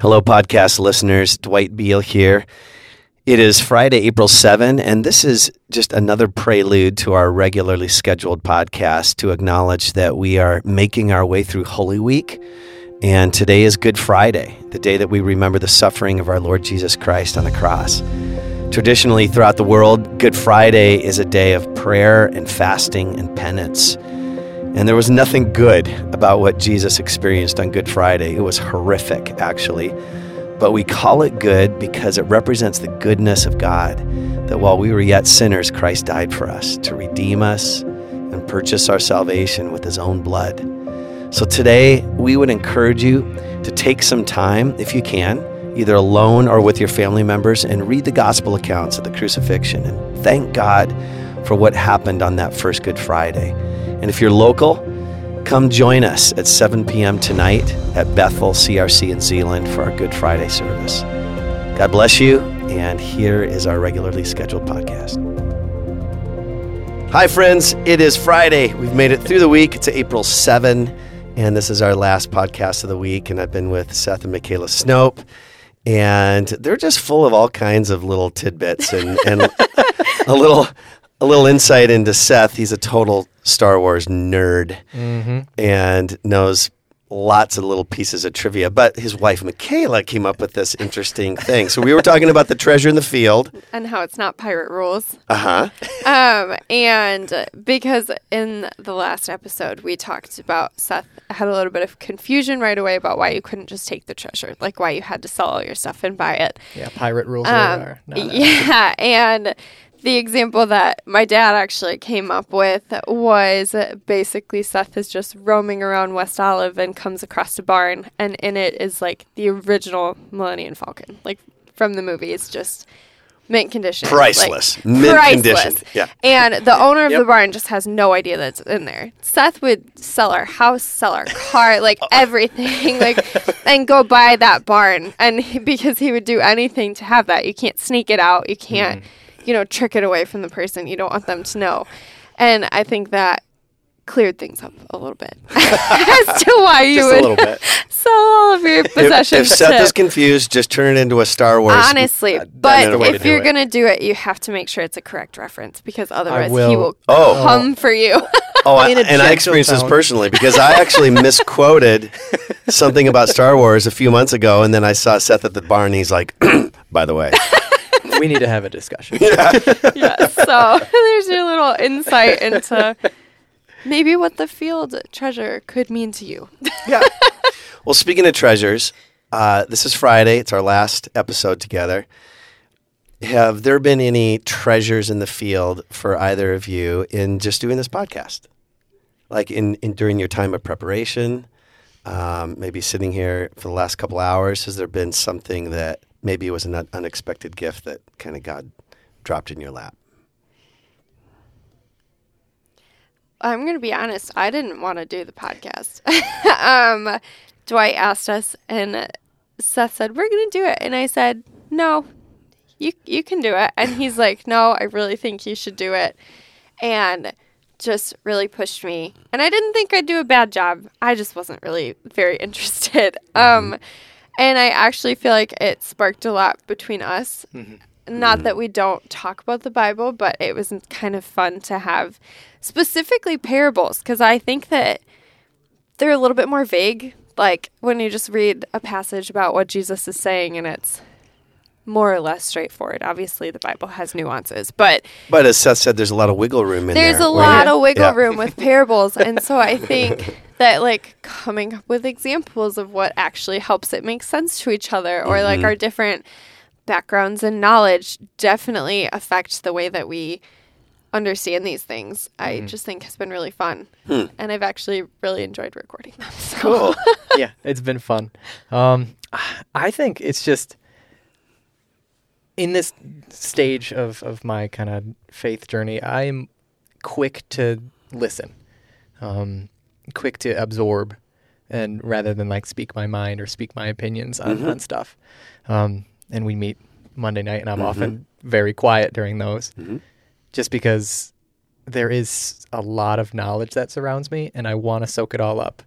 Hello, podcast listeners. Dwight Beal here. It is Friday, April 7, and this is just another prelude to our regularly scheduled podcast to acknowledge that we are making our way through Holy Week. And today is Good Friday, the day that we remember the suffering of our Lord Jesus Christ on the cross. Traditionally, throughout the world, Good Friday is a day of prayer and fasting and penance. And there was nothing good about what Jesus experienced on Good Friday. It was horrific, actually. But we call it good because it represents the goodness of God, that while we were yet sinners, Christ died for us to redeem us and purchase our salvation with his own blood. So today, we would encourage you to take some time, if you can, either alone or with your family members, and read the gospel accounts of the crucifixion and thank God for what happened on that first Good Friday. And if you're local, come join us at 7 p.m. tonight at Bethel CRC in Zeeland for our Good Friday service. God bless you, and here is our regularly scheduled podcast. Hi, friends. It is Friday. We've made it through the week. It's April 7, and this is our last podcast of the week. And I've been with Seth and Mikaelah Snoap, and they're just full of all kinds of little tidbits and, and a little a little insight into Seth. He's a total Star Wars nerd Mm-hmm. and knows lots of little pieces of trivia. But his wife, Mikaelah, came up with this interesting thing. So we were talking about the treasure in the field. and how it's not pirate rules. Uh huh. Um, and because in the last episode we talked about Seth had a little bit of confusion right away about why you couldn't just take the treasure, like why you had to sell all your stuff and buy it. Yeah, pirate rules Um, are. No, no. yeah, and the example that my dad actually came up with was basically Seth is just roaming around West Olive and comes across a barn, and in it is like the original Millennium Falcon, like from the movie. It's just mint condition, like, Priceless. Mint priceless. condition. Yeah. And the owner of Yep. the barn just has no idea that's in there. Seth would sell our house, sell our car, like everything, like, and go buy that barn. And he- because he would do anything to have that, you can't sneak it out. You can't, mm-hmm. You know, trick it away from the person. You don't want them to know. And I think that cleared things up a little bit as to why you Just a would little bit. sell all of your possessions. if Seth to- is confused, just turn it into a Star Wars. Honestly, that's but to if you're it. gonna do it, you have to make sure it's a correct reference because otherwise he will- will Oh. come for you. Oh, I, and I experienced this personally because I actually misquoted something about Star Wars a few months ago, and then I saw Seth at the bar, and he's like, "By the way, we need to have a discussion. yeah. So there's your little insight into maybe what the field treasure could mean to you. yeah. Well, speaking of treasures, uh, this is Friday. It's our last episode together. Have there been any treasures in the field for either of you in just doing this podcast? Like in, in during your time of preparation, um, maybe sitting here for the last couple hours, has there been something that maybe it was an unexpected gift that kind of God dropped in your lap? I'm gonna be honest. I didn't want to do the podcast. um, Dwight asked us, and Seth said we're gonna do it, and I said no. You you can do it, and he's like, no, I really think you should do it, and just really pushed me. And I didn't think I'd do a bad job. I just wasn't really very interested. Um, and I actually feel like it sparked a lot between us. Mm-hmm. Not mm-hmm. that we don't talk about the Bible, but it was kind of fun to have specifically parables because I think that they're a little bit more vague. Like when you just read a passage about what Jesus is saying and it's more or less straightforward. Obviously, the Bible has nuances, but But as Seth said, there's a lot of wiggle room in there's there. a where lot of wiggle yeah. room with parables and so i think that like coming up with examples of what actually helps it make sense to each other or Mm-hmm. like our different backgrounds and knowledge definitely affect the way that we understand these things i just think has been really fun Hmm. and i've actually really enjoyed recording them so Cool. yeah, it's been fun. Um, I think it's just in this stage of, of my kind of faith journey, I'm quick to listen, um, quick to absorb, and rather than like speak my mind or speak my opinions on, on stuff. Um, and we meet Monday night, and I'm often very quiet during those, just because there is a lot of knowledge that surrounds me, and I want to soak it all up.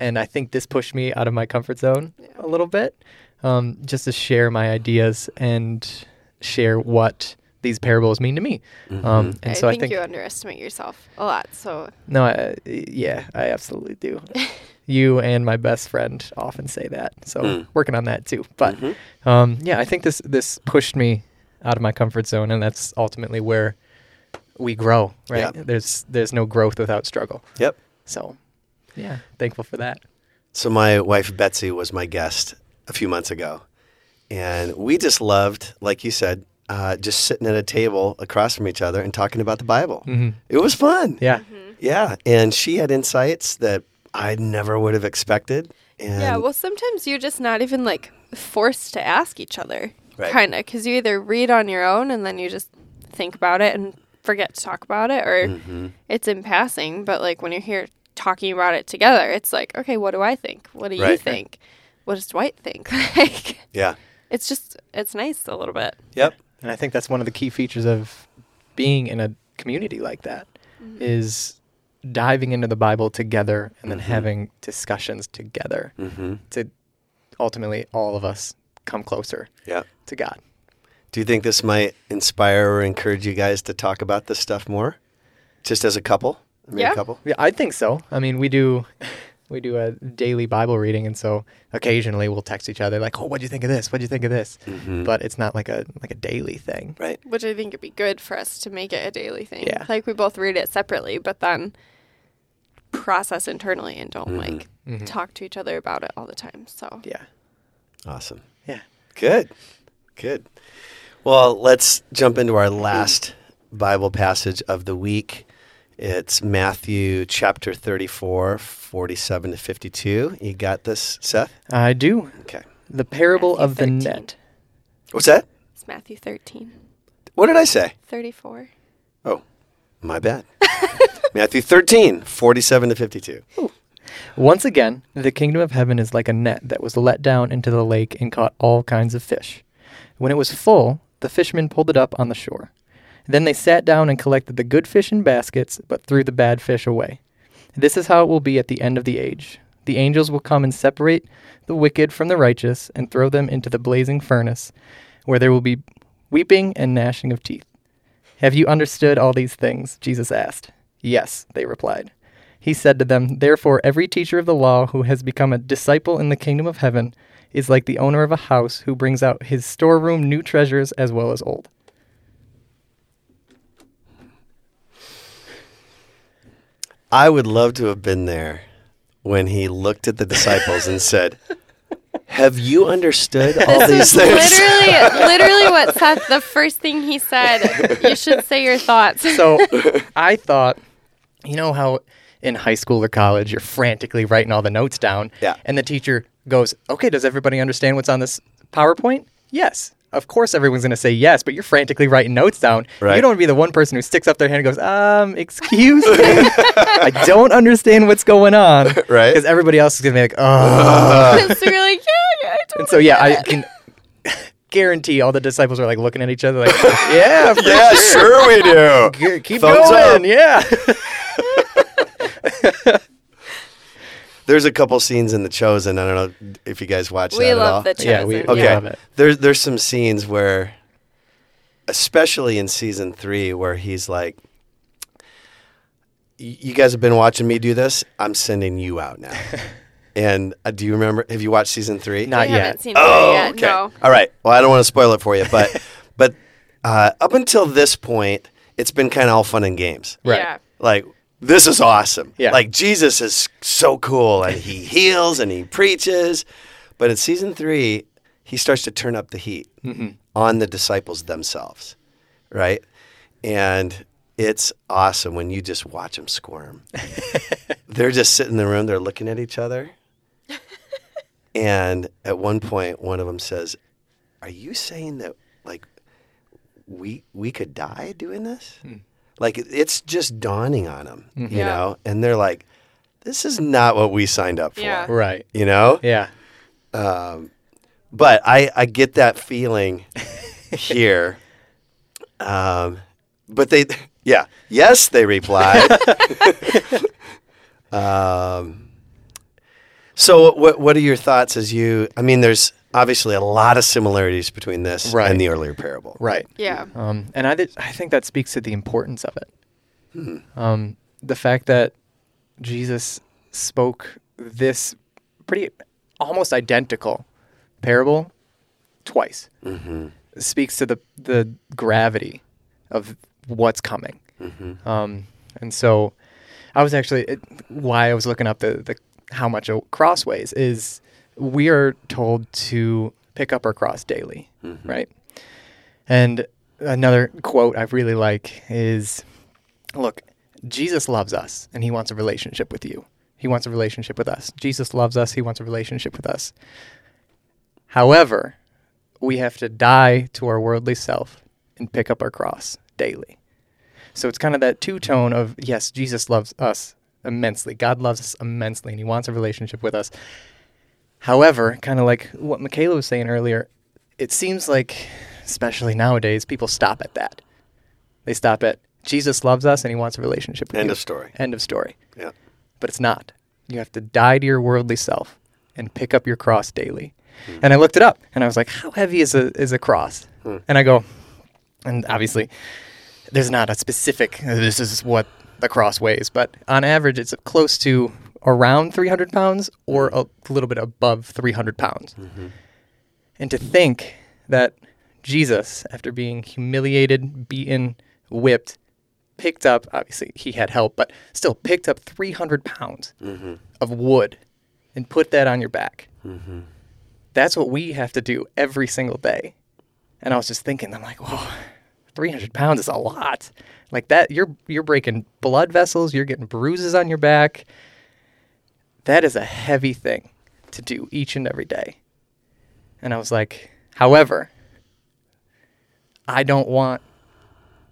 and I think this pushed me out of my comfort zone a little bit, um, just to share my ideas and share what these parables mean to me. Um, and I so think I think you underestimate yourself a lot. So no, I, yeah, I absolutely do. you and my best friend often say that, so Mm. working on that too. But Mhm. um, yeah, I think this this pushed me out of my comfort zone, and that's ultimately where we grow. Right? Yeah. There's there's no growth without struggle. Yep. So yeah, thankful for that. So my wife Betsy was my guest a few months ago, and we just loved, like you said, uh, just sitting at a table across from each other and talking about the Bible. hmm It was fun. Yeah. Yeah, and she had insights that I never would have expected. And yeah, well, sometimes you're just not even like forced to ask each other, Right. kind of, because you either read on your own and then you just think about it and forget to talk about it, or Mhm. it's in passing. But like when you're here talking about it together, it's like, okay, what do I think? What do you Right. Think? What does Dwight think? like, yeah, it's just it's nice a little bit. yep, And I think that's one of the key features of being in a community like that is diving into the Bible together and then Mhm. having discussions together hmm to ultimately all of us come closer yeah. to God. Do you think this might inspire or encourage you guys to talk about this stuff more, just as a couple? I mean, Yeah. a couple. Yeah, I think so. I mean, we do we do a daily Bible reading, and so occasionally we'll text each other like, "Oh, what do you think of this? What do you think of this?" Mhm. But it's not like a like a daily thing. right. Which I think would be good for us to make it a daily thing. Yeah. Like we both read it separately, but then process internally and don't Mhm. like Mhm. talk to each other about it all the time. So Yeah, Awesome. yeah. Good. Good. Well, let's jump into our last Bible passage of the week. It's Matthew chapter 34, 47 to 52. You got this, Seth? I do. Okay. The parable Matthew of the 13. net. What's that? it's Matthew 13, What did I say? 34. Oh, my bad. Matthew 13, 47 to 52. Once again, the kingdom of heaven is like a net that was let down into the lake and caught all kinds of fish. When it was full, the fishermen pulled it up on the shore. Then they sat down and collected the good fish in baskets, but threw the bad fish away. This is how it will be at the end of the age. The angels will come and separate the wicked from the righteous and throw them into the blazing furnace, where there will be weeping and gnashing of teeth. Have you understood all these things? Jesus asked. Yes, they replied. He said to them, Therefore, every teacher of the law who has become a disciple in the kingdom of heaven is like the owner of a house who brings out his storeroom new treasures as well as old. I would love to have been there when he looked at the disciples and said, Have you understood all these This is things? literally, literally what Seth, the first thing he said, you should say your thoughts. So I thought, you know how in high school or college you're frantically writing all the notes down, Yeah. and the teacher goes, "Okay, does everybody understand what's on this PowerPoint?" Yes. Of course, everyone's going to say yes, but you're frantically writing notes down. Right. You don't want to be the one person who sticks up their hand and goes, "Um, excuse me, I don't understand what's going on." Right. Because everybody else is going to be like, "Oh." so you're like, yeah, yeah, I totally and so yeah, I can guarantee all the disciples are like looking at each other like, "Yeah, for yeah, sure we do. G- keep Thumbs going." up. Yeah. There's a couple scenes in The Chosen. I don't know if you guys watch We that at all. love the chosen. Yeah, we- we Okay. love it. There's there's some scenes where, especially in season three, where he's like, "You guys have been watching me do this. I'm sending you out now." and uh, do you remember? Have you watched season three? Not we yet. seen Oh, yet. okay. No. All right. Well, I don't want to spoil it for you, but but uh, up until this point, it's been kind of all fun and games. Right. Yeah. Like this is awesome. Yeah. Like Jesus is so cool, and he heals and he preaches. But in season three, he starts to turn up the heat mm-hmm. on the disciples themselves, right? And it's awesome when you just watch them squirm. they're just sitting in the room, they're looking at each other. and at one point, one of them says, Are you saying that, like, we, we could die doing this? Hmm. Like, it's just dawning on them, you Yeah. know? And they're like, This is not what we signed up for, Yeah. Right. you know? Yeah. Um, but I, I get that feeling here. Um, but they, yeah, yes, they replied. um, So, what what are your thoughts as you? I mean, there's obviously a lot of similarities between this Right. and the earlier parable. Right. Yeah. Um, and I, th- I think that speaks to the importance of it. Um, the fact that Jesus spoke this pretty almost identical parable twice Mm-hmm. speaks to the the gravity of what's coming. Mm-hmm. Um, and so I was actually it, why I was looking up the, the how much a cross weighs is we are told to pick up our cross daily, Mhm. right? And another quote I really like is look, Jesus loves us and he wants a relationship with you. He wants a relationship with us. Jesus loves us, he wants a relationship with us. However, we have to die to our worldly self and pick up our cross daily. So it's kind of that two tone of yes, Jesus loves us immensely. God loves us immensely and he wants a relationship with us. However, kind of like what Mikaelah was saying earlier, it seems like, especially nowadays, people stop at that. They stop at Jesus loves us and he wants a relationship with End you. of story. End of story. Yeah. But it's not. You have to die to your worldly self and pick up your cross daily. And I looked it up and I was like, how heavy is a is a cross? Hmm. And I go, and obviously there's not a specific this is what the cross weighs, but on average it's close to around 300 pounds or a little bit above 300 pounds. Mm-hmm. And to think that Jesus, after being humiliated, beaten, whipped, picked up, obviously he had help, but still picked up 300 pounds Mm-hmm. of wood and put that on your back. Mm-hmm. That's what we have to do every single day. And I was just thinking, I'm like, whoa, 300 pounds is a lot. Like that, you're you're breaking blood vessels, you're getting bruises on your back. That is a heavy thing to do each and every day. And I was like, however, I don't want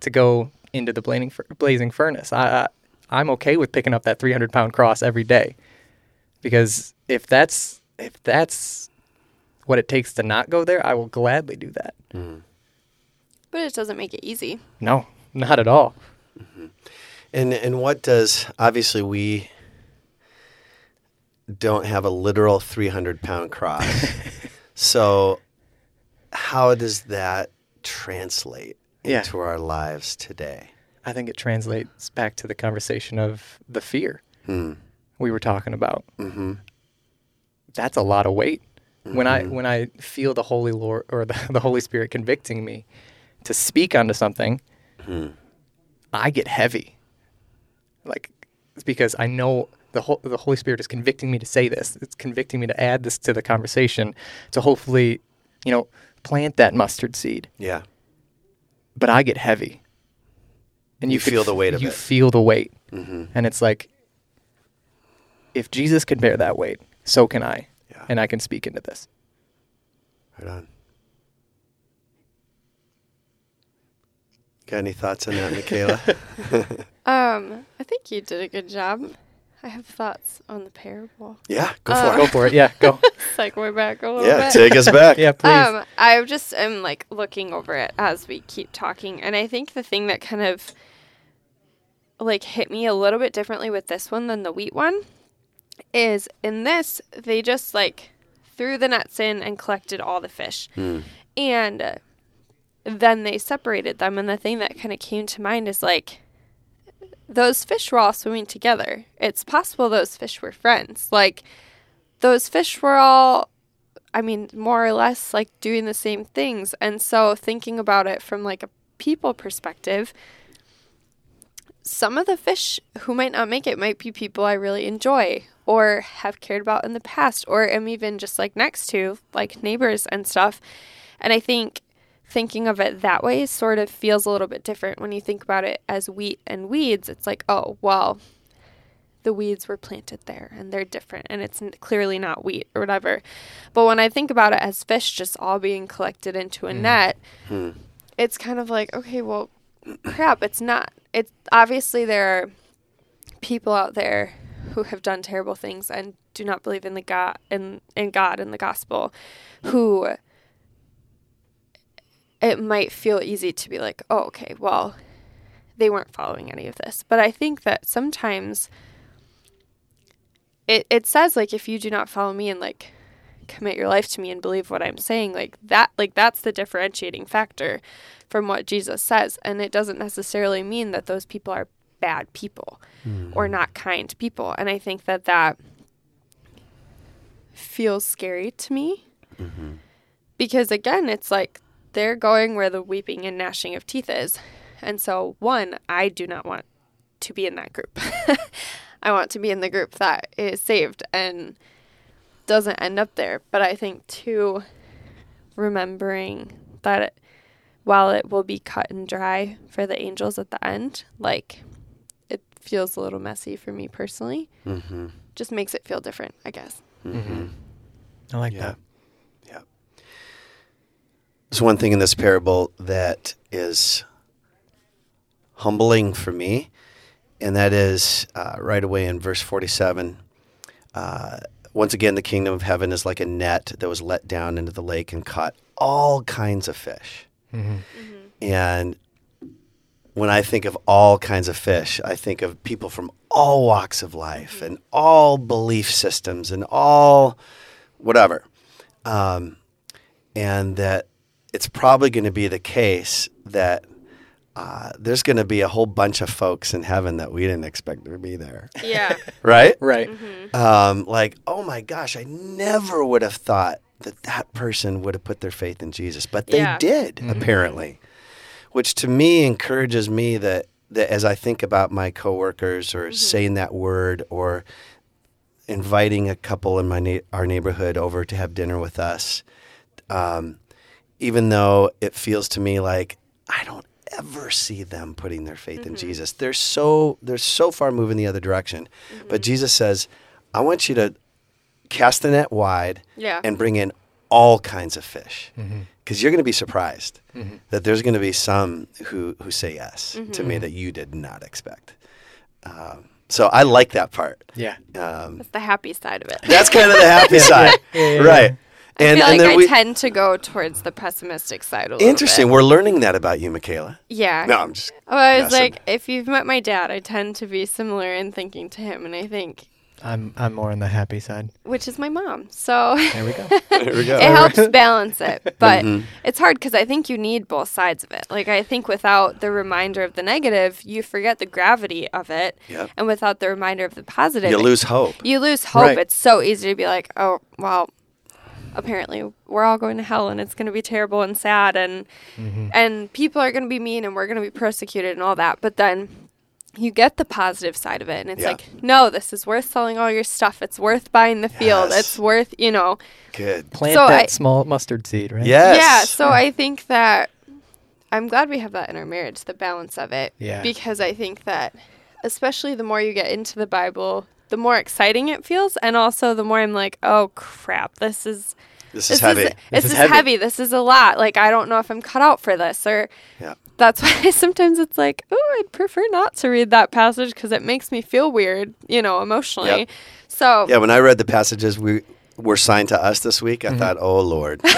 to go into the blazing, blazing furnace. I, I I'm okay with picking up that 300 pound cross every day, because if that's if that's what it takes to not go there, I will gladly do that. Mm-hmm. But it doesn't make it easy. No, not at all. Mm-hmm. And and what does obviously we don't have a literal 300 pound cross. so how does that translate Yeah. into our lives today? I think it translates back to the conversation of the fear Hmm. we were talking about. Mm-hmm. That's a lot of weight. When I when I feel the Holy Lord or the, the Holy Spirit convicting me to speak onto something, Hmm. I get heavy. Like it's because I know the Hol- the Holy Spirit is convicting me to say this. It's convicting me to add this to the conversation to hopefully, you know, plant that mustard seed. Yeah. But I get heavy. And You you, feel the weight of you it. You feel the weight. Mm-hmm. And it's like if Jesus can bear that weight, so can I. Yeah. And I can speak into this. Right on. Got any thoughts on that, Mikaelah? Um, I think you did a good job. I have thoughts on the parable. yeah, go Uh, for Go it. for it. Yeah, go. Segue back a little Yeah, bit. take us back. yeah, please. Um, I just am like looking over it as we keep talking, and I think the thing that kind of like hit me a little bit differently with this one than the wheat one is in this they just like threw the nets in and collected all the fish, Hmm. and uh, then they separated them. And the thing that kind of came to mind is like those fish were all swimming together. It's possible those fish were friends. Like those fish were all I mean, more or less like doing the same things. And so thinking about it from like a people perspective, some of the fish who might not make it might be people I really enjoy or have cared about in the past or am even just like next to, like neighbors and stuff. And I think thinking of it that way sort of feels a little bit different when you think about it as wheat and weeds. It's like, oh, well, the weeds were planted there and they're different and it's clearly not wheat or whatever. But when I think about it as fish just all being collected into a net, Hmm. it's kind of like, okay, well, crap, it's not. It's obviously there are people out there who have done terrible things and do not believe in the God in, in God and the gospel who it might feel easy to be like, oh, okay, well, they weren't following any of this. But I think that sometimes it, it says like if you do not follow me and like commit your life to me and believe what I'm saying, like that like that's the differentiating factor from what Jesus says. And it doesn't necessarily mean that those people are bad people hmm. or not kind people. And I think that that feels scary to me mm-hmm. because again, it's like they're going where the weeping and gnashing of teeth is. And so, one, I do not want to be in that group. I want to be in the group that is saved and doesn't end up there. But I think, two, remembering that it, while it will be cut and dry for the angels at the end, like it feels a little messy for me personally. Mm-hmm. Just makes it feel different, I guess. Mm-hmm. I like Yeah. that. Yeah. There's one thing in this parable that is humbling for me, and that is uh, right away in verse 47. Uh, once again, the kingdom of heaven is like a net that was let down into the lake and caught all kinds of fish. And when I think of all kinds of fish, I think of people from all walks of life and all belief systems and all whatever. Um, and that it's probably going to be the case that uh, there's going to be a whole bunch of folks in heaven that we didn't expect to be there. Yeah. Right? Right. Um, like, oh my gosh, I never would have thought that that person would have put their faith in Jesus, but they Yeah. did apparently, which to me encourages me that that as I think about my coworkers or saying that word or inviting a couple in my na- our neighborhood over to have dinner with us, um, even though it feels to me like I don't ever see them putting their faith in mm-hmm. Jesus. They're so they're so far moving the other direction. Mm-hmm. But Jesus says, I want you to cast the net wide Yeah. and bring in all kinds of fish. Mm-hmm. Because you're going to be surprised that there's going to be some who, who say yes to me that you did not expect. Um, so I like that part. Yeah. Um, That's the happy side of it. that's kind of the happy side, yeah, yeah. right? I And feel and like I we tend to go towards the pessimistic side a little interesting. bit. We're learning that about you, Mikaelah. Yeah. No, I'm just Well, I was messing. like, if you've met my dad, I tend to be similar in thinking to him, and I think, I'm I'm more on the happy side. which is my mom. So There we go. Here we go. it helps balance it. But Mhm. it's hard because I think you need both sides of it. Like, I think without the reminder of the negative, you forget the gravity of it. Yep. And without the reminder of the positive, You lose hope. you lose hope. Right. It's so easy to be like, oh, well, apparently we're all going to hell and it's going to be terrible and sad and Mm-hmm. and people are going to be mean and we're going to be persecuted and all that. But then you get the positive side of it and it's Yeah. like, no, this is worth selling all your stuff. It's worth buying the field. Yes. It's worth, you know. Good. Plant So that I- small mustard seed, right? Yes. Yeah, so I think that I'm glad we have that in our marriage, the balance of it. Yeah. Because I think that especially the more you get into the Bible, the more exciting it feels and also the more I'm like, "Oh crap, this is This this is heavy. Is, this, is is heavy. heavy. This is a lot. Like I don't know if I'm cut out for this or yeah. that's why sometimes it's like, oh, I'd prefer not to read that passage because it makes me feel weird, you know, emotionally. Yep. So Yeah, when I read the passages we were signed to us this week, I Mm-hmm. thought, "Oh Lord."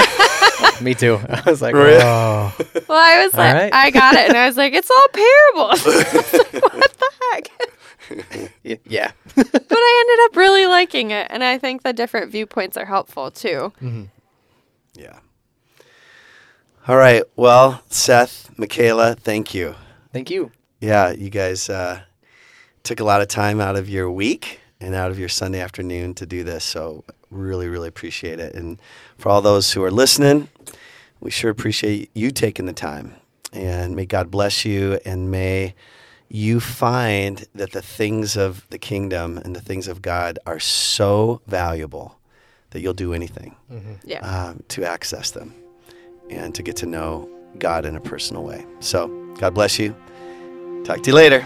Me too. I was like, Really? oh. well, I was All like, right. I got it, and I was like, it's all parables. Like, what the heck? Y- Yeah. But I ended up really liking it, and I think the different viewpoints are helpful too. Yeah. All right. Well, Seth, Mikaelah, thank you. Thank you. Yeah, you guys uh, took a lot of time out of your week and out of your Sunday afternoon to do this. So, really, really appreciate it. And for all those who are listening, we sure appreciate you taking the time. And may God bless you and may you find that the things of the kingdom and the things of God are so valuable that you'll do anything Yeah. um, to access them and to get to know God in a personal way. So, God bless you. Talk to you later.